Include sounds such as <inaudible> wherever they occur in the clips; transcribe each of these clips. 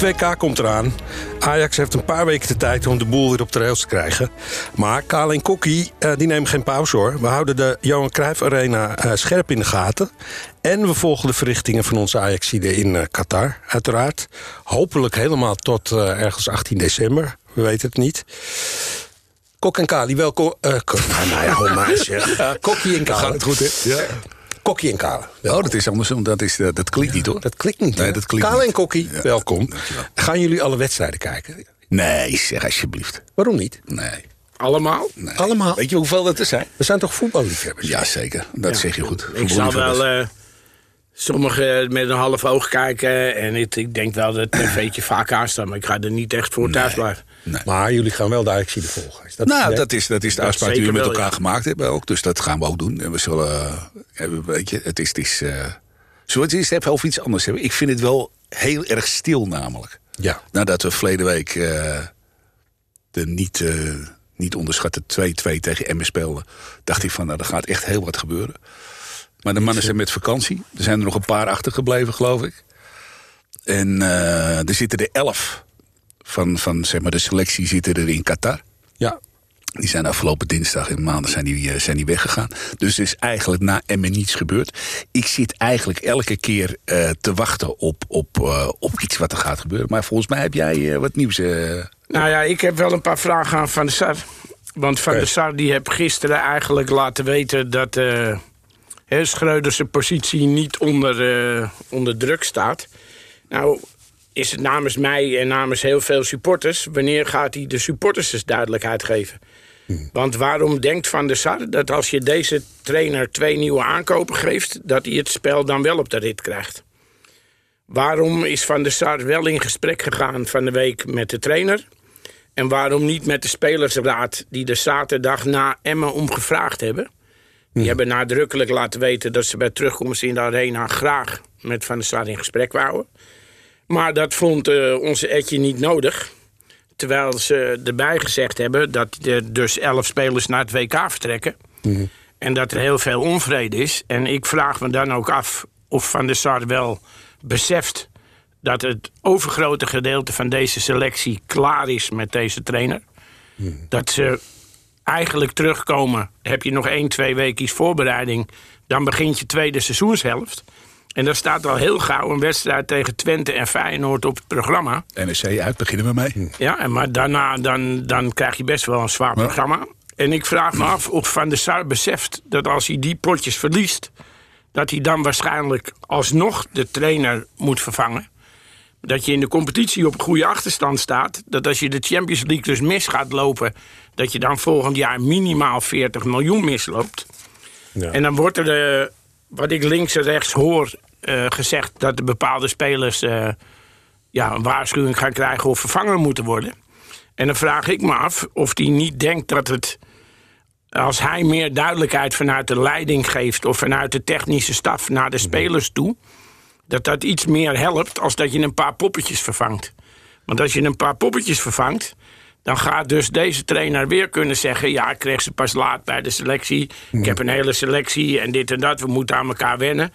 Het WK komt eraan. Ajax heeft een paar weken de tijd om de boel weer op de rails te krijgen. Maar Kale en Kokkie uh, die nemen geen pauze hoor. We houden de Johan Cruijff Arena uh, scherp in de gaten. En we volgen de verrichtingen van onze Ajaxide in uh, Qatar, uiteraard. Hopelijk helemaal tot ergens 18 december. We weten het niet. Kok en Kali, welkom. Uh, <laughs> nou ja, hoe maar zeg. Kokkie en Kali. Gaat het goed, hè? Ja. Kokkie en Kale. Oh, dat is andersom. Dat, is, dat, dat klinkt niet, hoor. Dat klinkt niet. Nee, dat klinkt Kale niet. en Kokkie, Ja. welkom. Dankjewel. Gaan jullie alle wedstrijden kijken? Nee, zeg alsjeblieft. Waarom niet? Nee. Allemaal? nee. Allemaal. Weet je hoeveel dat er zijn? We zijn toch voetballiefhebbers? Ja, zeker. Dat zeg je goed. Ik zal wel eh sommigen met een half oog kijken. En het, ik denk wel dat het tv'tje <clears throat> vaak aanstaat. Maar ik ga er niet echt voor thuis blijven. Maar jullie gaan wel de Ajaxide volgen. Is dat Nou, het dat is, dat is de afspraak die we met wel, elkaar ja. gemaakt hebben ook. Dus dat gaan we ook doen. En we zullen... eh, weet je, het is... Het is eh, zullen we het eens even over iets anders hebben? Ik vind het wel heel erg stil namelijk. Ja. Nadat we verleden week eh, de niet, eh, niet onderschatte 2-2 tegen Emmen speelden... dacht ik van, nou, er gaat echt heel wat gebeuren. Maar de mannen zijn met vakantie. Er zijn er nog een paar achtergebleven, geloof ik. En eh, er zitten er elf van, van zeg maar, de selectie zitten er in Qatar. Ja. Die zijn afgelopen dinsdag en maandag zijn die, eh, zijn die weggegaan. Dus er is eigenlijk na Emmen niets gebeurd. Ik zit eigenlijk elke keer eh, te wachten op, op, eh, op iets wat er gaat gebeuren. Maar volgens mij heb jij wat nieuws. Nou ja, ik heb wel een paar vragen aan Van der Sar. Want Van der Sar die heeft gisteren eigenlijk laten weten... dat hè, Schreuder zijn positie niet onder, onder druk staat. Nou, is het namens mij en namens heel veel supporters... wanneer gaat hij de supporters dus duidelijkheid geven? Want waarom denkt Van der Sar dat als je deze trainer twee nieuwe aankopen geeft... dat hij het spel dan wel op de rit krijgt? Waarom is Van der Sar wel in gesprek gegaan van de week met de trainer... En waarom niet met de spelersraad die er zaterdag na Emmen om gevraagd hebben? Die hebben nadrukkelijk laten weten dat ze bij terugkomst in de arena graag met Van der Sar in gesprek wouden. Maar dat vond eh, onze Etje niet nodig. Terwijl ze erbij gezegd hebben dat er dus elf spelers naar het WK vertrekken. En dat er heel veel onvrede is. En ik vraag me dan ook af of Van der Sar wel beseft dat het overgrote gedeelte van deze selectie klaar is met deze trainer. Dat ze eigenlijk terugkomen. Heb je nog één, twee weken voorbereiding. Dan begint je tweede seizoenshelft. En daar staat al heel gauw een wedstrijd tegen Twente en Feyenoord op het programma. NEC uit, beginnen we mee. Ja, en maar daarna dan, dan krijg je best wel een zwaar programma. En ik vraag me af of Van der Sar beseft dat als hij die potjes verliest... dat hij dan waarschijnlijk alsnog de trainer moet vervangen. Dat je in de competitie op een goede achterstand staat. Dat als je de Champions League dus mis gaat lopen... dat je dan volgend jaar minimaal 40 miljoen misloopt. Ja. En dan wordt er, eh, wat ik links en rechts hoor, eh, gezegd... dat de bepaalde spelers eh, ja, een waarschuwing gaan krijgen of vervangen moeten worden. En dan vraag ik me af of hij niet denkt dat het... als hij meer duidelijkheid vanuit de leiding geeft... of vanuit de technische staf naar de spelers toe... dat dat iets meer helpt als dat je een paar poppetjes vervangt. Want als je een paar poppetjes vervangt... dan gaat dus deze trainer weer kunnen zeggen... ja, ik kreeg ze pas laat bij de selectie. Ik heb een hele selectie en dit en dat. We moeten aan elkaar wennen.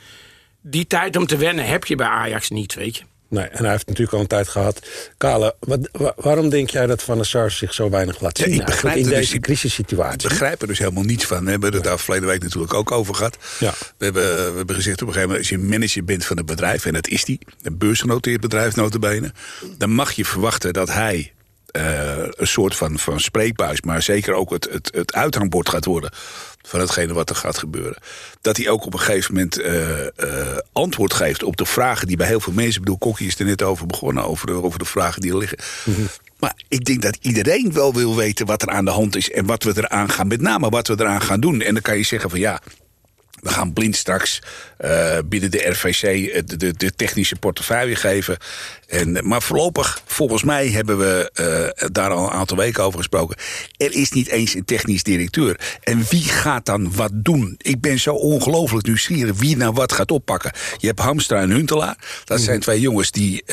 Die tijd om te wennen heb je bij Ajax niet, weet je. Nee, en hij heeft natuurlijk al een tijd gehad. Kale, wat, wa- waarom denk jij dat Van der Sar zich zo weinig laat Ja, zien? ik begrijp in dus. deze crisissituatie. Ik begrijp er dus helemaal niets van. We hebben het daar verleden week natuurlijk ook over gehad. Ja. We, hebben, we hebben gezegd op een gegeven moment... als je manager bent van het bedrijf, en dat is die... een beursgenoteerd bedrijf notabene... dan mag je verwachten dat hij eh, een soort van, van spreekbuis... maar zeker ook het, het, het uithangbord gaat worden... van hetgene wat er gaat gebeuren. Dat hij ook op een gegeven moment eh, eh, antwoord geeft op de vragen... die bij heel veel mensen... ik bedoel, Kokkie is er net over begonnen... over de, over de vragen die er liggen... Maar ik denk dat iedereen wel wil weten wat er aan de hand is en wat we eraan gaan, met name wat we eraan gaan doen. En dan kan je zeggen van ja, we gaan blind straks eh, binnen de RVC eh, de, de, de technische portefeuille geven. En, eh, maar voorlopig, volgens mij hebben we daar al een aantal weken over gesproken. Er is niet eens een technisch directeur. En wie gaat dan wat doen? Ik ben zo ongelooflijk nieuwsgierig wie nou wat gaat oppakken. Je hebt Hamstra en Huntelaar. Dat zijn twee jongens die,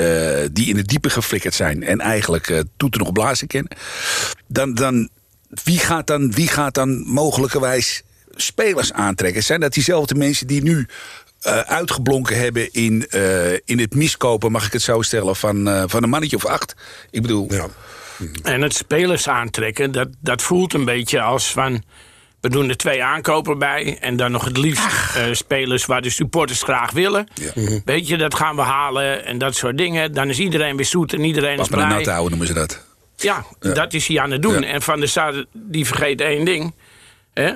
die in het diepe geflikkerd zijn. En eigenlijk toeten nog blazen kennen. Dan, dan, wie, gaat dan, wie gaat dan mogelijkerwijs spelers aantrekken? Zijn dat diezelfde mensen die nu eh, uitgeblonken hebben in, eh, in het miskopen, mag ik het zo stellen, van, eh, van een mannetje of acht. Ik bedoel, Ja. En het spelers aantrekken, dat, dat voelt een beetje als van... we doen er twee aankopen bij en dan nog het liefst eh, spelers waar de supporters graag willen. Ja. Weet je, dat gaan we halen en dat soort dingen. Dan is iedereen weer zoet en iedereen pas is blij. houden noemen ze dat. Ja, dat is hij aan het doen. Ja. En Van der Sar, die vergeet één ding. Hè?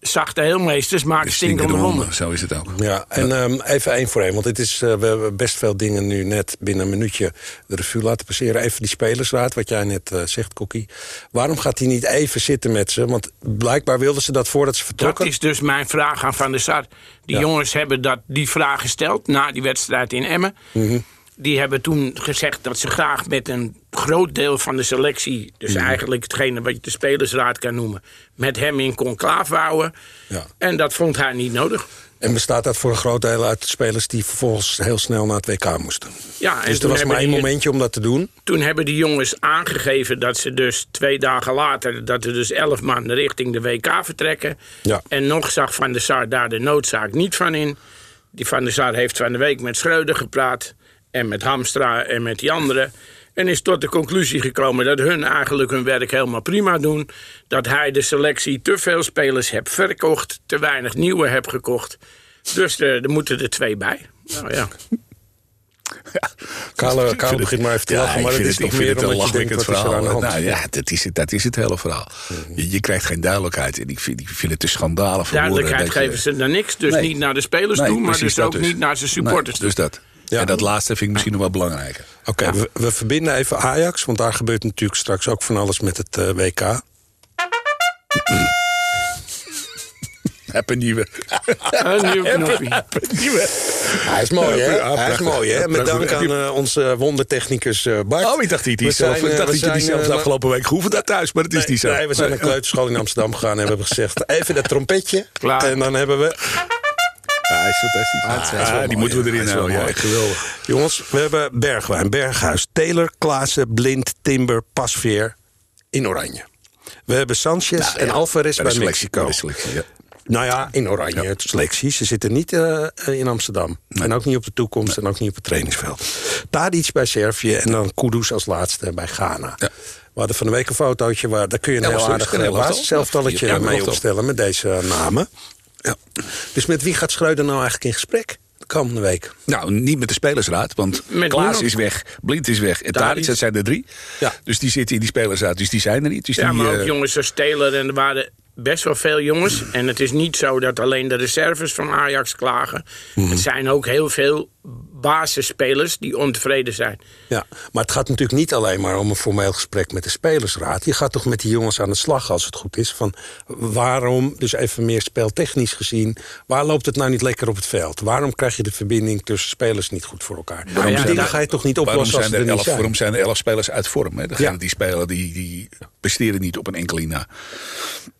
Zachte heelmeesters maken De stinkende honden, zo is het ook. Ja, en ehm, even één voor één. Want het is, eh, we hebben best veel dingen nu net binnen een minuutje de revue laten passeren. Even die spelersraad, wat jij net eh, zegt, Kokkie. Waarom gaat hij niet even zitten met ze? Want blijkbaar wilden ze dat voordat ze Dat vertrokken. is dus mijn vraag aan Van der Sar. Die Ja. jongens hebben dat, die vraag gesteld na die wedstrijd in Emmen. Mhm. Die hebben toen gezegd dat ze graag met een groot deel van de selectie... dus Mhm. eigenlijk hetgene wat je de spelersraad kan noemen... met hem in conclave houden. Ja. En dat vond hij niet nodig. En bestaat dat voor een groot deel uit spelers die vervolgens heel snel naar het WK moesten? Ja, en dus er was maar één momentje om dat te doen. Toen hebben die jongens aangegeven dat ze dus twee dagen later... dat er dus elf man richting de WK vertrekken. Ja. En nog zag Van der Sar daar de noodzaak niet van in. Die Van der Sar heeft van de week met Schreuder gepraat... en met Hamstra en met die anderen... en is tot de conclusie gekomen dat hun eigenlijk hun werk helemaal prima doen. Dat hij de selectie te veel spelers heeft verkocht... te weinig nieuwe heeft gekocht. Dus er, er moeten er twee bij. Nou ja. Kale, Ik Kale vind begint het- maar even te ja, lachen. ik Maar het vind is het- toch meer het een omdat je denkt, lachwekkend wat is er aan de verhaal. hand? Nou ja, dat is het, dat is het hele verhaal. Je, je krijgt geen duidelijkheid. En ik vind, ik vind het te schandalen voor Duidelijkheid woorden dat je- geven ze dan niks. Dus Nee. niet naar de spelers Nee, toe, maar dus dat ook niet naar zijn supporters Nee, dus dat. Ja. En dat laatste vind ik misschien nog wel belangrijker. Oké, we, we verbinden even Ajax, want daar gebeurt natuurlijk straks ook van alles met het eh, WK. <laughs> Heb een nieuwe. <laughs> Een nieuw knopje. nieuwe. Hij is mooi, hè? Ja, Hij is mooi, hè? Met dank aan eh, onze wondertechnicus eh, Bart. Oh, ik dacht niet. Die zelf, ik dacht dat je die zelf de afgelopen week gehoeven daar thuis. Maar dat is niet zo. Nee, we zijn naar <laughs> kleuterschool in Amsterdam gegaan en we hebben gezegd... even dat trompetje. Klaar. En dan hebben we... Ja, hij is fantastisch. Ah, hij is wel Ah, mooi, die moeten we ja. erin houden. Ja, geweldig. Jongens, we hebben Bergwijn, Berghuis, Taylor, Klaassen, Blind, Timber, Pasveer in oranje. We hebben Sanchez Nou, en ja, Alvarez bij Mexico. bij de selectie, ja. Nou ja, in oranje, het selectie. Ze zitten niet eh, in Amsterdam. En ook niet op de toekomst en ook niet op het trainingsveld. Tadic bij Servië en dan Kudus als laatste bij Ghana. Ja. We hadden van de week een fotootje waar daar kun je een Ja, heel was aardig basiszelftalletje Ja, mee opstellen met deze namen. Ja. Dus met wie gaat Schreuder nou eigenlijk in gesprek de komende week? Nou, niet met de spelersraad, want Met Klaas is weg, Blind is weg en Tadic. Tadic, dat zijn er drie. Ja. Dus die zitten in die spelersraad, dus die zijn er niet. Dus Ja, die, maar ook eh, jongens als Taylor en er waren best wel veel jongens. En het is niet zo dat alleen de reserves van Ajax klagen. Mhm. Het zijn ook heel veel basisspelers die ontevreden zijn. Ja, maar het gaat natuurlijk niet alleen maar om een formeel gesprek met de spelersraad. Je gaat toch met die jongens aan de slag als het goed is. Van waarom, dus even meer speeltechnisch gezien, waar loopt het nou niet lekker op het veld? Waarom krijg je de verbinding tussen spelers niet goed voor elkaar? ja, Waarom die dingen daar- ga je toch niet waarom oplossen als zijn, ze er er niet elf, zijn? waarom zijn er elf spelers uit vorm? Hè? Ja. die spelen, die, die presteren niet op een enkele na.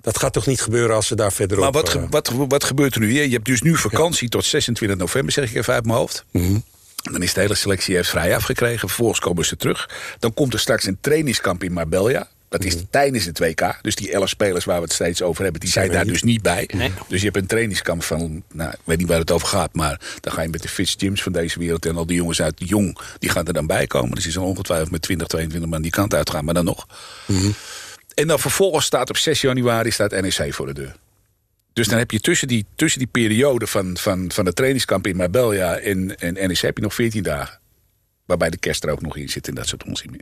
Dat gaat toch niet gebeuren als ze daar verderop... Maar wat, eh, wat, wat gebeurt er nu? Je je hebt dus nu vakantie tot 26 november, zeg ik even uit mijn hoofd. Mhm. Dan is de hele selectie heeft vrij afgekregen. Vervolgens komen ze terug. Dan komt er straks een trainingskamp in Marbella. Dat is tijdens het WK. Dus die elf spelers waar we het steeds over hebben, die zijn, Mhm. Daar dus niet bij. Nee. Dus je hebt een trainingskamp van, nou, ik weet niet waar het over gaat, maar dan ga je met de Fitz Jims van deze wereld en al die jongens uit Jong, die gaan er dan bij komen. Dus die zijn ongetwijfeld met 20, 22 man die kant uitgaan, maar dan nog. Mhm. En dan vervolgens staat op 6 januari staat NEC voor de deur. Dus dan heb je tussen die, tussen die periode van, van, van het trainingskamp in Marbella en, en NEC heb je nog 14 dagen. Waarbij de kerst er ook nog in zit en dat soort onzin meer.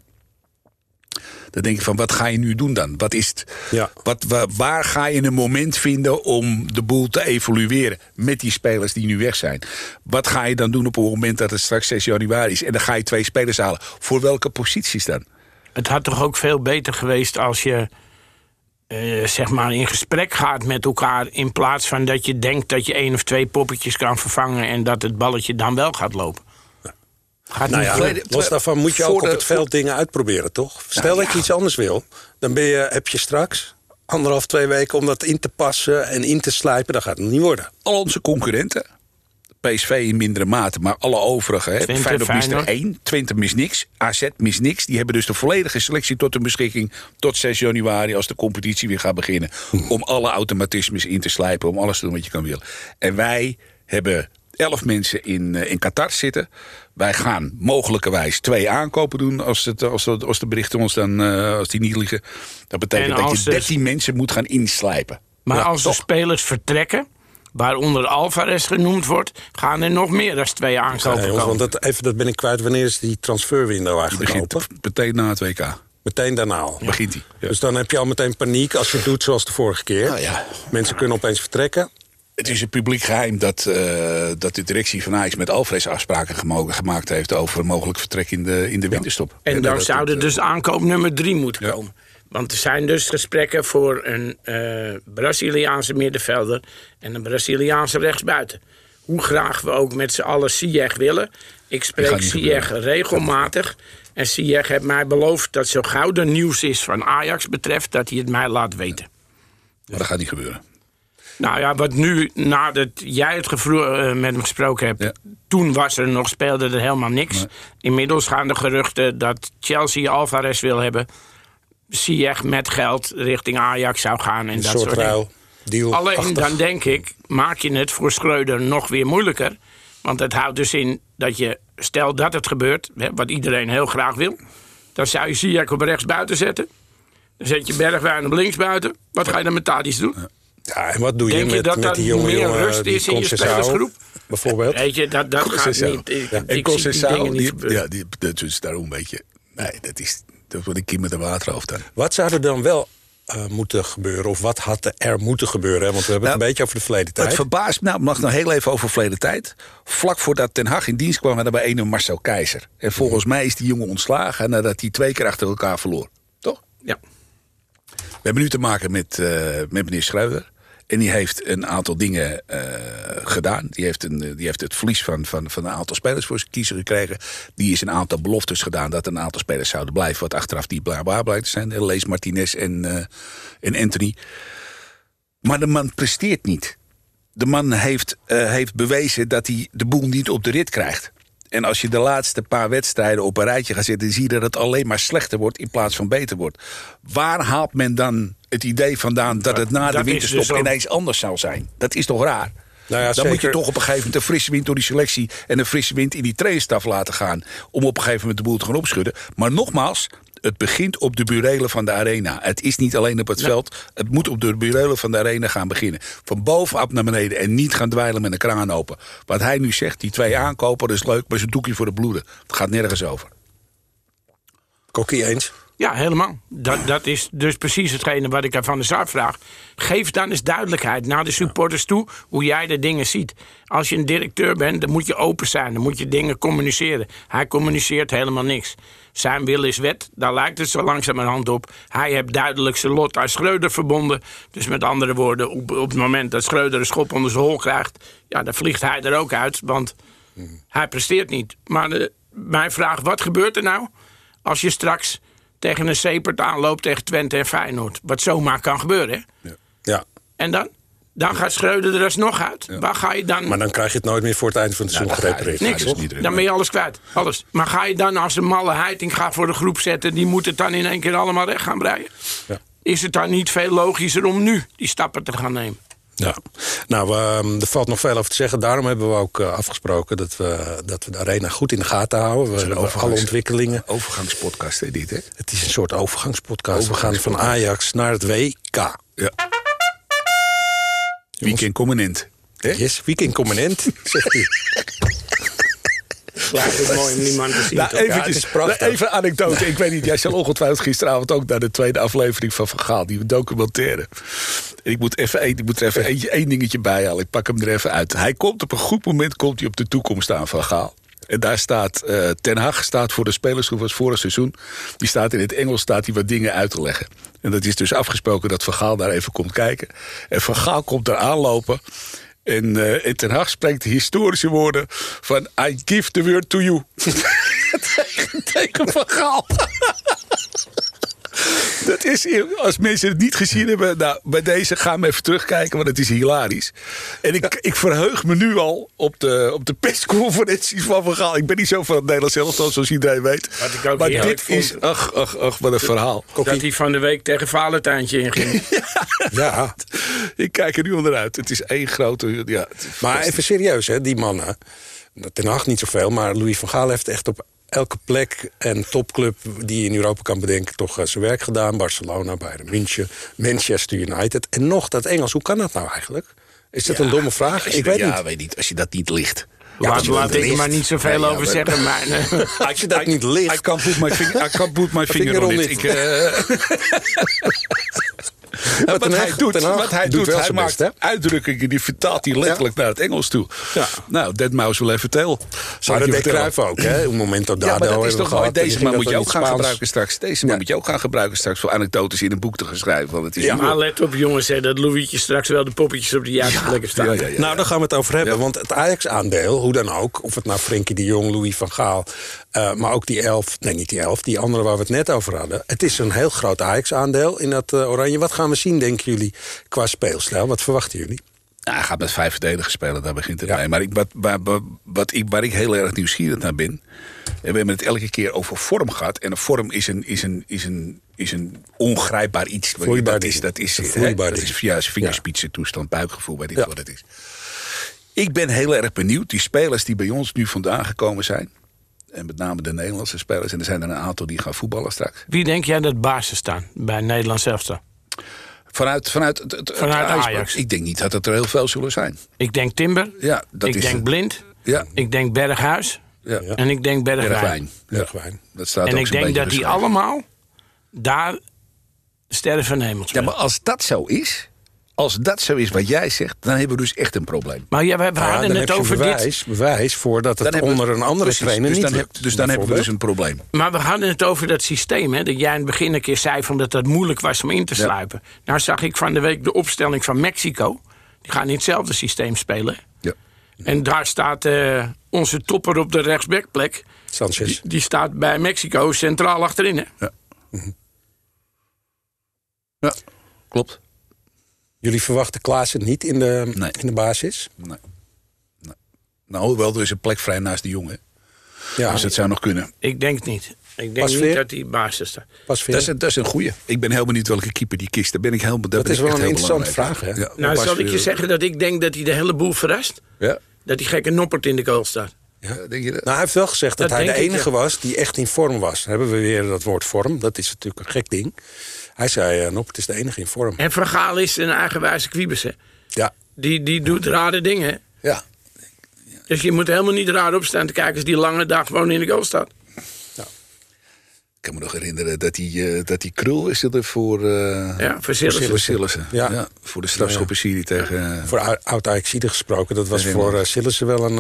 Dan denk ik van, wat ga je nu doen dan? Wat is het? Ja. Wat, waar, waar ga je een moment vinden om de boel te evolueren met die spelers die nu weg zijn? Wat ga je dan doen op het moment dat het straks 6 januari is? En dan ga je twee spelers halen. Voor welke posities dan? Het had toch ook veel beter geweest als je eh, zeg maar in gesprek gaat met elkaar... in plaats van dat je denkt dat je één of twee poppetjes kan vervangen... en dat het balletje dan wel gaat lopen. Gaat Nou ja, los daarvan moet je ook op het veld dingen uitproberen, toch? Stel dat je iets anders wil, dan ben je, heb je straks anderhalf, twee weken om dat in te passen en in te slijpen. Dat gaat het niet worden. al onze concurrenten. PSV in mindere mate, maar alle overige. Hè. Twente, Feyenoord mist er één. Twente mist niks. AZ mist niks. Die hebben dus de volledige selectie tot hun beschikking... tot 6 januari, als de competitie weer gaat beginnen... om alle automatismes in te slijpen, om alles te doen wat je kan willen. En wij hebben elf mensen in, eh, in Qatar zitten. Wij gaan mogelijkerwijs twee aankopen doen als, het, als, de, als de berichten ons dan, eh, als die niet liegen. Dat betekent En dat je er- 13 mensen moet gaan inslijpen. Maar Ja, als de spelers vertrekken, waaronder Alvarez genoemd wordt, gaan er nog meer dan twee aankopen jongens, komen. want dat, even, dat ben ik kwijt. Wanneer is die transferwindow Die eigenlijk begint open? meteen na het WK. Meteen daarna al. Begint hij. Ja. Dus dan heb je al meteen paniek als je het doet zoals de vorige keer. Nou ja. Mensen kunnen opeens vertrekken. Het is een publiek geheim dat, eh, dat de directie van Ajax met Alvarez afspraken gemaakt heeft over een mogelijk vertrek in de, in de winterstop. En dat- dan dat- zou er dat, dus aankoop nummer drie moeten Ja. komen. Want er zijn dus gesprekken voor een eh, Braziliaanse middenvelder en een Braziliaanse rechtsbuiten. Hoe graag we ook met z'n allen Ziyech willen. Ik spreek Ziyech regelmatig. En Ziyech heeft mij beloofd dat zo gauw er nieuws is van Ajax betreft... dat hij het mij laat weten. Maar dat gaat niet gebeuren. Nou ja, wat nu, nadat jij het eh, met hem gesproken hebt... Ja. toen was er nog, speelde er helemaal niks. Inmiddels gaan de geruchten dat Chelsea Alvarez wil hebben... Ziyech met geld richting Ajax zou gaan en Een dat soort soort ruil. Deal. Alleen dan denk ik, maak je het voor Schreuder nog weer moeilijker. Want het houdt dus in dat je, stel dat het gebeurt, hè, wat iedereen heel graag wil... dan zou je Ziyech op rechts buiten zetten. Dan zet je Bergwijn op links buiten. Wat ga je dan met Tadic doen? Ja, en wat doe je Denk je met, dat met dat die jonge meer jongen rust die is in je spelersgroep? Bijvoorbeeld. Weet je, dat, dat gaat niet. Ik, Ja, en ik zie die dingen Conceição, niet die, gebeuren. ja, die, dat is daarom een beetje... Nee, dat is, dat wordt een kiem met een waterhoofd dan. Wat zou er dan wel eh, moeten gebeuren? Of wat had er moeten gebeuren? hè? Want we hebben het Nou, een beetje over de verleden tijd. Het verbaast me, nou, mag nog heel even over verleden tijd. Vlak voordat Ten Hag in dienst kwam, hadden we een Marcel Keizer. En volgens mij is die jongen ontslagen nadat hij twee keer achter elkaar verloor. Toch? Ja. We hebben nu te maken met, eh, met meneer Schreuder. En die heeft een aantal dingen eh, gedaan. Die heeft, een, eh, die heeft het verlies van, van, van een aantal spelers voor zijn kiezer gekregen. Die is een aantal beloftes gedaan dat een aantal spelers zouden blijven. Wat achteraf die bla bla zijn. Lees Martinez en, eh, en Anthony. Maar de man presteert niet. De man heeft, eh, heeft bewezen dat hij de boel niet op de rit krijgt. En als je de laatste paar wedstrijden op een rijtje gaat zetten... zie je dat het alleen maar slechter wordt in plaats van beter wordt. Waar haalt men dan het idee vandaan dat het na de winterstop dus ineens anders zal zijn? Dat is toch raar? Nou ja, dan moet je toch op een gegeven moment een frisse wind door die selectie... en een frisse wind in die trainerstaf laten gaan... om op een gegeven moment de boel te gaan opschudden. Maar nogmaals, het begint op de burelen van de arena. Het is niet alleen op het veld. Het moet op de burelen van de arena gaan beginnen. Van bovenaf naar beneden en niet gaan dweilen met een kraan open. Wat hij nu zegt, die twee aankopen, dat is leuk... maar ze doekje voor de bloeden. Het gaat nergens over. Kokkie eens. Ja, helemaal. Dat, dat is dus precies hetgene wat ik aan Van der Sar vraag. Geef dan eens duidelijkheid naar de supporters toe hoe jij de dingen ziet. Als je een directeur bent, dan moet je open zijn. Dan moet je dingen communiceren. Hij communiceert helemaal niks. Zijn wil is wet, daar lijkt het zo langzamerhand op. Hij heeft duidelijk zijn lot aan Schreuder verbonden. Dus met andere woorden, op, op het moment dat Schreuder een schop onder zijn hol krijgt... ja, dan vliegt hij er ook uit, want hij presteert niet. Maar de, mijn vraag, wat gebeurt er nou als je straks tegen een Sepert aanloopt tegen Twente en Feyenoord? Wat zomaar kan gebeuren, hè? Ja. En dan? Dan gaat Schreuder er alsnog uit. Waar ga je dan... Maar dan krijg je het nooit meer voor het eind van het seizoen je- gerepareerd. Nee, Niks. niet Dan ben je alles kwijt. Alles. Maar ga je dan als een malle heiting gaat voor de groep zetten... die moet het dan in één keer allemaal recht gaan breien? Ja. Is het dan niet veel logischer om nu die stappen te gaan nemen? Ja, nou, ehm, er valt nog veel over te zeggen. Daarom hebben we ook eh, afgesproken dat we, dat we de arena goed in de gaten houden. We hebben alle ontwikkelingen. Overgangspodcast, hè, dit, hè? Het is een soort overgangspodcast. We gaan van Ajax naar het WK. Ja. Weekend component. hè? Yes, weekend component, <laughs> zegt hij. Ja, het is mooi om die man te zien. Nou, eventjes, nou, even een anekdote. Ik weet niet, jij zal ongetwijfeld gisteravond ook naar de tweede aflevering van Van Gaal, die documentaire. En ik moet, even, één- ik moet er even eentje, één dingetje bij halen. Ik pak hem er even uit. Hij komt op een goed moment komt hij op de toekomst staan van Gaal. En daar staat eh, Ten Hag staat voor de spelersgroep als vorig seizoen. Die staat in het Engels staat hij wat dingen uit te leggen. En dat is dus afgesproken dat Van Gaal daar even komt kijken. En Van Gaal komt er aanlopen. En, eh, en Ten Hag spreekt de historische woorden van... I give the word to you. <laughs> tegen, tegen Van Gaal. <laughs> Dat is, als mensen het niet gezien hebben, nou, bij deze gaan we even terugkijken, want het is hilarisch. En ik, ik verheug me nu al op de, op de persconferenties van Van Gaal. Ik ben niet zo van het Nederlands elftal, zoals iedereen weet. Wat ik ook maar dit vond. is, ach, ach, ach, wat een verhaal. Dat hij van de week tegen Valentijntje inging. <laughs> Ja, ik kijk er nu onderuit. Het is één grote... Ja, Maar even serieus, hè, die mannen. Ten Hag niet zoveel, maar Louis van Gaal heeft echt op elke plek en topclub die je in Europa kan bedenken, toch eh, zijn werk gedaan. Barcelona, Bayern München, Manchester United. En nog dat Engels, hoe kan dat nou eigenlijk? Is dat een domme vraag? Ik weet ja, niet. weet niet. Als je dat niet ligt. Ja, laat ik er maar niet zoveel ja, over zeggen. Maar, eh, <laughs> Als je dat niet ligt. I can't put my finger, I can't put my finger Finger on on it. it. Ik, eh, <laughs> wat, hij doet, wat hij doet hij maakt best, uitdrukkingen, die vertaalt hij letterlijk naar het Engels toe. Ja. Nou, that mouse will even tell. Maar dat je deed. Cruijff ook, hè? Een momento Ja, dado maar dat is toch gehad. Deze man dat moet je ook gaan het Spaans. gebruiken straks. Deze man Ja. moet je ook gaan gebruiken straks voor anekdotes in een boek te gaan schrijven. Want het is Ja, maar let op jongens, hè, dat Louietje straks wel de poppetjes op de juiste plekken staan. ja, ja, ja. Nou, daar gaan we het over hebben. Ja. Want het Ajax-aandeel, hoe dan ook... of het nou Frenkie de Jong, Louis van Gaal... eh, maar ook die elf, nee niet die elf, die andere waar we het net over hadden. Het is een heel groot Ajax-aandeel in dat eh, oranje. Wat gaan we zien, denken jullie, qua speelstijl? Wat verwachten jullie? Nou, hij gaat met vijf verdedigers spelen, daar begint het Ja. mee. Maar ik, wat, waar, wat ik, waar ik heel erg nieuwsgierig naar ben... en we hebben het elke keer over vorm gehad... en een vorm is een, is een, is een, is een ongrijpbaar iets. Vloeibaar dat ding. is, dat is, dat is via zijn vingerspitsen toestand, buikgevoel, weet ik Ja. wat het is. Ik ben heel erg benieuwd, die spelers die bij ons nu vandaan gekomen zijn... en met name de Nederlandse spelers... en er zijn er een aantal die gaan voetballen straks... Wie denk jij dat basis staan bij Nederland zelfs? Vanuit, vanuit, het, Vanuit. Ajax. Ik denk niet dat het er heel veel zullen zijn. Ik denk Timber, Ja, dat ik is denk het. Blind, Ja, ik denk Berghuis ja. En ik denk Bergwijn. Bergwijn. Ja. Bergwijn. Dat staat En ook ik denk dat die allemaal daar sterren van de hemel Ja, maar als dat zo is, als dat zo is wat jij zegt, dan hebben we dus echt een probleem. Maar ja, we, we Ja, hadden dan het over bewijs, bewijs voor dat het onder een andere Precies, trainer dus niet dan, lukt, Dus dan hebben we dus een probleem. dit. Maar we hadden het over dat systeem. Hè, dat jij in het begin een keer zei van dat het moeilijk was om in te Ja. sluipen. Nou zag ik van de week de opstelling van Mexico. Die gaan in hetzelfde systeem spelen. Ja. En daar staat eh, onze topper op de rechtsbackplek. Sanchez. Die, die staat bij Mexico centraal achterin. Hè? Ja. ja, klopt. Jullie verwachten Klaassen niet in de, Nee. in de basis? Nee. nee. Nou, hoewel er is een plek vrij naast de jongen. Ja, Dus dat zou nog kunnen. Ik denk het niet. Ik denk niet dat die basis staat. Dat is, een- dat is een goeie. Ik ben heel benieuwd welke keeper die kiest. Daar ben ik heel, daar Dat ben is ik wel een interessante vraag, hè? Ja, Nou, zal ik je zeggen dat ik denk dat hij de hele boel verrast? Ja? Dat die gekke noppert in de goal staat. Ja, denk je dat? Nou, hij heeft wel gezegd dat, Dat hij de ik, enige ja. was die echt in vorm was. Dan hebben we weer dat woord vorm. Dat is natuurlijk een gek ding. Hij zei, eh, Nop, het is de enige in vorm. En Van Gaal is een eigenwijze kwiebes. hè. Ja, Die, die doet rare dingen. hè. ja. Dus je moet helemaal niet raar opstaan te kijken als die lange dag gewoon in de goal staat. Ik kan me nog herinneren dat die, eh, dat die krul is er voor, eh Ja, voor Sillissen. voor Sillissen. Ja. Ja. voor de strafschoppenserie tegen... voor ou- oud Ajaxide gesproken. Dat was Ja, voor uh, Sillissen wel een,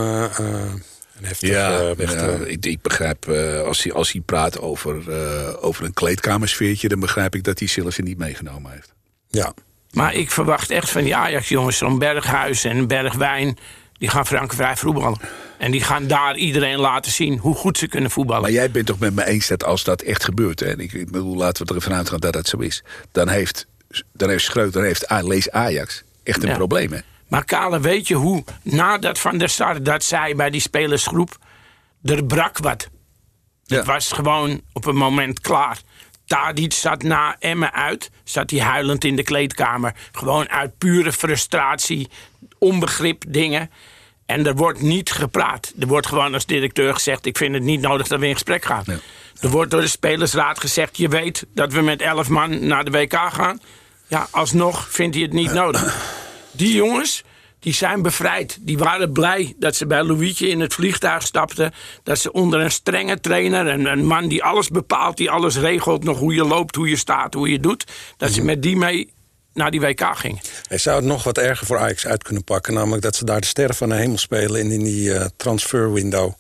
heftige Ja, eh, ja, ik, ik begrijp, eh, als, hij, als hij praat over, eh, over een kleedkamersfeertje... dan begrijp ik dat hij Sillissen niet meegenomen heeft. ja. Maar ik verwacht echt van die Ajax-jongens, zo'n Berghuis en Bergwijn... die gaan frankenvrij voetballen. En die gaan daar iedereen laten zien hoe goed ze kunnen voetballen. Maar jij bent toch met me eens dat als dat echt gebeurt... Hè, en ik, ik bedoel, laten we er even uitgaan dat dat zo is... dan heeft, dan heeft Schreuder, dan heeft A- lees Ajax echt een Ja. probleem, hè? Maar Kale, weet je hoe, nadat Van der Sar dat zei bij die spelersgroep... er brak wat. Ja. Het was gewoon op een moment klaar. Tadic zat na Emmen uit, zat hij huilend in de kleedkamer. Gewoon uit pure frustratie, onbegrip dingen. En er wordt niet gepraat. Er wordt gewoon als directeur gezegd... ik vind het niet nodig dat we in gesprek gaan. Ja. Er wordt door de spelersraad gezegd... je weet dat we met 11 man naar de WK gaan. Ja, alsnog vindt hij het niet <clears throat> nodig. Die jongens, die zijn bevrijd. Die waren blij dat ze bij Louietje in het vliegtuig stapten. Dat ze onder een strenge trainer, een, een man die alles bepaalt... die alles regelt, nog hoe je loopt, hoe je staat, hoe je doet... dat ze met die mee naar die WK gingen. Hij zou het nog wat erger voor Ajax uit kunnen pakken. Namelijk dat ze daar de sterren van de hemel spelen. En in die eh, transfer window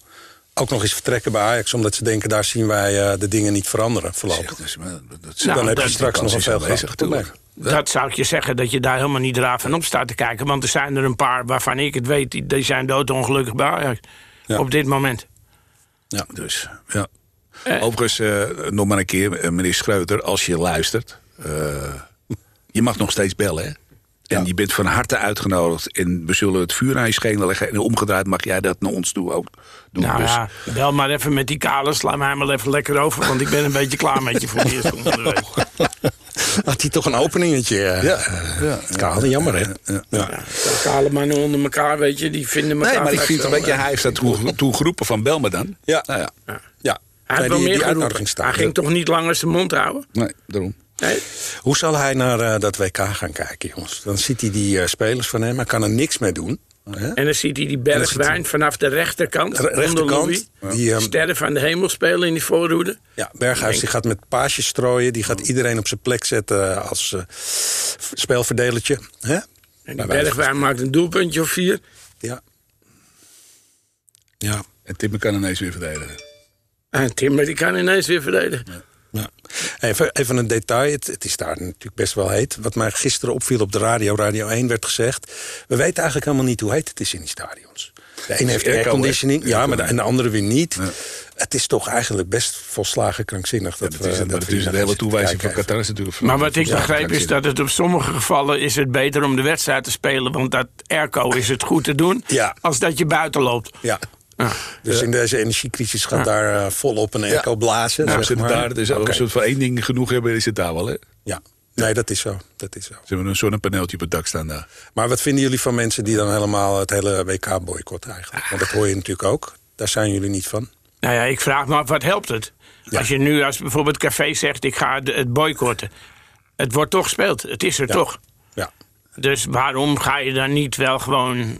ook nog eens vertrekken bij Ajax. Omdat ze denken, daar zien wij eh, de dingen niet veranderen voorlopig. Zeg, dus, maar dat, dat, Nou, dan heb je straks nog een veel aanwezig, groter probleem. natuurlijk. Dat zou ik je zeggen, dat je daar helemaal niet raar van op staat te kijken. Want er zijn er een paar waarvan ik het weet, die, zijn doodongelukkig bij Ajax. Ja. Op dit moment. Ja, dus, ja. Eh. Overigens, eh, nog maar een keer, eh, meneer Schreuter, als je luistert. je mag nog steeds bellen, hè? En Ja. je bent van harte uitgenodigd. En we zullen het vuur aan je schenen leggen. En omgedraaid mag jij dat naar ons toe ook doen. Nou dus, ja, bel maar even met die kale, sla mij maar even lekker over. Want ik ben een beetje klaar met je voor de eerste. <laughs> Had hij toch een openingetje? eh, Ja, eh, ja. Kale, jammer hè? Ja. Ja. Kale mannen onder elkaar, weet je, die vinden elkaar... Nee, maar ik vind het een beetje... eh, Hij heeft dat toen, toen geroepen van bel me dan. Ja. Nou ja, Ja. Hij Nee, heeft wel die- meer die uitnodiging staat. Hij ging toch niet langer zijn mond houden? nee, daarom. Nee. Hoe zal hij naar dat WK gaan kijken, jongens? Dan ziet hij die spelers van hem, hij kan er niks mee doen. Hè? En dan ziet hij die bergwijn vanaf de rechterkant. Re- rechterkant, die, ehm, Sterren van de hemel spelen in die voorhoede. Ja, Berghuis die gaat met paasjes strooien. Die gaat iedereen op zijn plek zetten als eh, speelverdelertje. Hè? En die bergwijn maakt een doelpuntje of vier. Ja. Ja. En Timmer kan ineens weer verdedigen. En Timmer die kan ineens weer verdedigen. ja. Even, even een detail. Het, het is daar natuurlijk best wel heet. Wat mij gisteren opviel op de radio, Radio 1, werd gezegd. We weten eigenlijk helemaal niet hoe heet het is in die stadions. De een heeft airco, airconditioning, hè? ja, maar de, en de andere weer niet. Ja. Het is toch eigenlijk best volslagen krankzinnig. Dat Dat we, is, dat maar we het is de hele toewijzing van Qatar is natuurlijk... Maar wat ik Ja, begreep is dat het op sommige gevallen is het beter om de wedstrijd te spelen. Want dat airco is het goed te doen. Ja. Als dat je buiten loopt. Ja. Ja. Dus in deze energiecrisis gaat daar eh, volop een airco blazen. Nou, zeg ze maar. daar, dus Oké. Als we voor één ding genoeg hebben, is het daar wel. Hè? Ze Ja, nee, dat is zo. Dat is zo. hebben een zonnepaneeltje op het dak staan daar. Maar wat vinden jullie van mensen die dan helemaal het hele WK boycotten eigenlijk? Want dat hoor je natuurlijk ook. Daar zijn jullie niet van. Nou ja, ik vraag me af, wat helpt het? Ja. Als je nu als bijvoorbeeld Café zegt, ik ga het boycotten. Het wordt toch gespeeld. Het is er Ja. toch. Ja. Dus waarom ga je dan niet wel gewoon...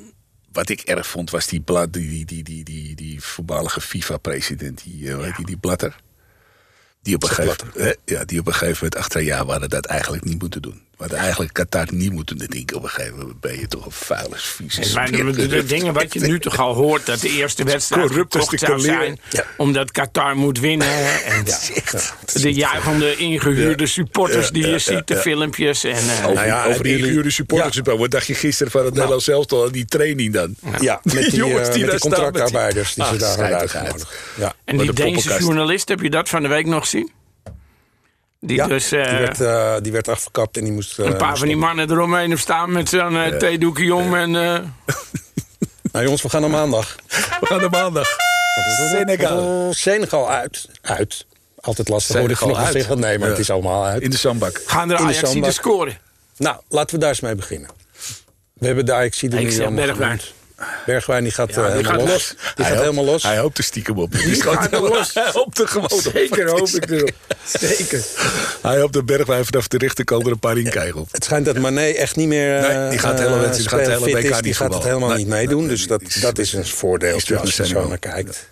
Wat ik erg vond, was die, blad, die, die, die, die, die, voormalige FIFA-president, die, eh, die, die Blatter. Die op, een gegeven, hè, ja, die op een gegeven moment achter een jaar hadden dat eigenlijk niet moeten doen. Hadden eigenlijk Qatar niet moeten doen. Ik op een gegeven moment ben je toch een vuile, vieze Maar de, de- de dingen wat je nu toch al hoort, dat de eerste wedstrijd gekocht de zou zijn. Ja. Omdat Qatar moet winnen. <laughs> En de juichende ingehuurde supporters die je ziet, de filmpjes. En, eh, Over, Nou ja, over die ingehuurde supporters. Wat dacht je gisteren van het Nederlands zelftal? Die training dan? Ja, <laughs> met die, jongens eh, die met daar die staan contractarbeiders die ze daar Ah, hadden schijtigheid. uitgenodigd. Ja. en Wat die een Deense journalist, heb je dat van de week nog gezien? Die Ja, dus die, eh, werd, eh, die werd afgekapt en die moest... eh, een paar moest van die mannen eromheen hebben staan met zo'n eh, theedoekje om. En, eh, <laughs> Nou jongens, we gaan naar maandag. We gaan naar maandag. Senegal. Senegal uit. Uit. Altijd lastig. Hoor ik Senegal vanochtend zeggen. Nee, maar Ja. het is allemaal uit. In de zandbak. gaan er de Ajax zandbak. scoren? Nou, laten we daar eens mee beginnen. We hebben de ajax Ik nu zeg allemaal Bergwijn. die gaat, Ja, eh, die helemaal gaat los. Die Hij gaat hoopt- helemaal los. Hij hoopt er stiekem op. Die gaat er los. Hij hoopt er gewoon op. Zeker hoop ik erop. Zeker. Hij hoopt de bergwijn vanaf de rechterkant er een paar in krijgen. Het schijnt dat Mané echt niet meer Nee, eh, die gaat de hele eh, wedstrijd- gaat de hele is. niet Die gaat het helemaal Nee, niet meedoen. nee, dus dat, is- dat is een voordeel als je er zo naar kijkt.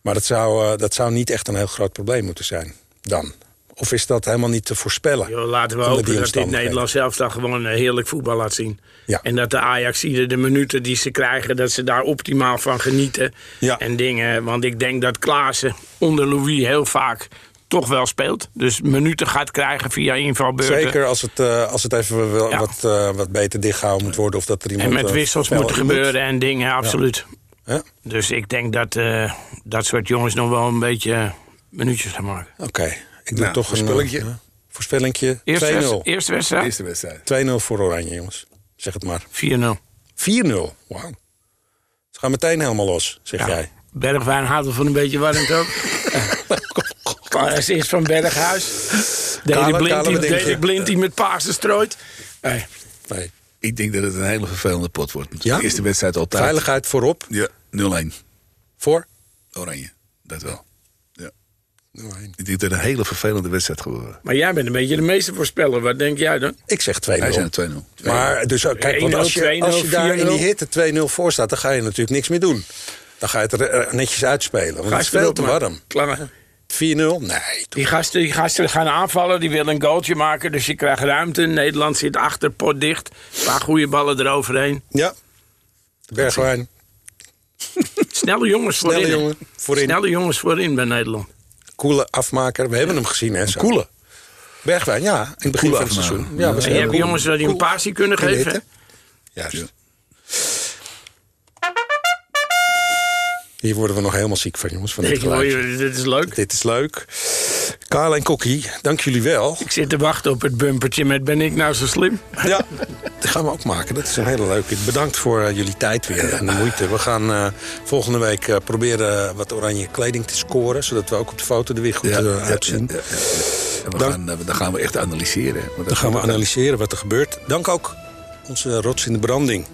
Maar dat zou, eh, dat zou niet echt een heel groot probleem moeten zijn. Dan. Of is dat helemaal niet te voorspellen? Laten we hopen dat dit? Nederland zelf dan gewoon eh, heerlijk voetbal laat zien. Ja. En dat de ajax de minuten die ze krijgen, dat ze daar optimaal van genieten. Ja. En dingen, want ik denk dat Klaassen onder Louis heel vaak toch wel speelt. Dus minuten gaat krijgen via invalbeurten. Zeker als het, eh, als het even wel, Ja. wat, eh, wat beter dichtgehouden moet worden. Of dat er iemand En met wissels moet gebeuren en dingen, absoluut. Ja? Dus ik denk dat dat soort jongens nog wel een beetje minuutjes gaan maken. Oké, ik doe Nou, toch een voorspellingje. eh, voorspellingje. 2-0. Eerste, wedst- eerste wedstrijd? Eerste wedstrijd. 2-0 voor Oranje, jongens. Zeg het maar. 4-0. 4-0. Wauw. Ze gaan meteen helemaal los, zeg Ja. jij. Bergwijn houdt wel van een beetje warmte ook. Klaas <laughs> is van Berghuis. Dede Blind, die, met Pasen strooit. Nee. Nee. Ik denk dat het een hele vervelende pot wordt. Ja? De eerste wedstrijd altijd. Veiligheid voorop. Ja, 0-1. Voor? Oranje. Dat wel. Ja. 0-1. Ik denk dat het een hele vervelende wedstrijd gaat worden. Maar jij bent een beetje de meeste voorspeller. Wat denk jij dan? Ik zeg 2-0. Wij zijn het 2-0. Maar dus, eh, kijk, want als je, 1-0, als je daar in die 4-0. hitte 2-0 voor staat, dan ga je natuurlijk niks meer doen. Dan ga je het er eh, netjes uitspelen. Want het is veel te warm. 4-0? Nee. Die gasten, die gasten gaan aanvallen, die willen een goaltje maken. Dus je krijgt ruimte. Nederland zit achter, pot dicht. Een paar goede ballen eroverheen. Ja. Bergwijn. Snelle jongens voorin. Snelle hè? jongen. Voorin. Snelle jongens voorin bij Nederland. Coole afmaker. We hebben hem gezien, hè? zo. Koele. Bergwijn, ja. In het begin van het afmaker. seizoen. Ja, was En je heel hebt cool. jongens die een passie kunnen geven. Juist. Hier worden we nog helemaal ziek van, jongens. Van dit dit is leuk. Dit is leuk. Karel en Kokkie, dank jullie wel. Ik zit te wachten op het bumpertje met ben ik nou zo slim? Ja, dat gaan we ook maken. Dat is een hele leuke. Bedankt voor eh, jullie tijd weer en de moeite. We gaan eh, volgende week eh, proberen wat oranje kleding te scoren. Zodat we ook op de foto er weer goed Ja, ja, uitzien. ja, ja, En we Dank- gaan, eh, dan gaan we echt analyseren. Dan gaan we analyseren wat er gebeurt. Dank ook onze rots in de branding.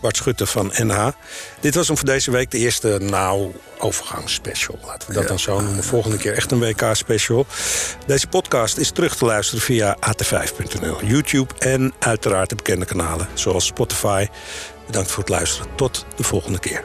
Bart Schutte van NH. Dit was hem voor deze week de eerste nou overgangsspecial. Laten we dat Ja. dan zo noemen. Volgende keer echt een WK-special. Deze podcast is terug te luisteren via at5.nl, YouTube en uiteraard de bekende kanalen zoals Spotify. Bedankt voor het luisteren. Tot de volgende keer.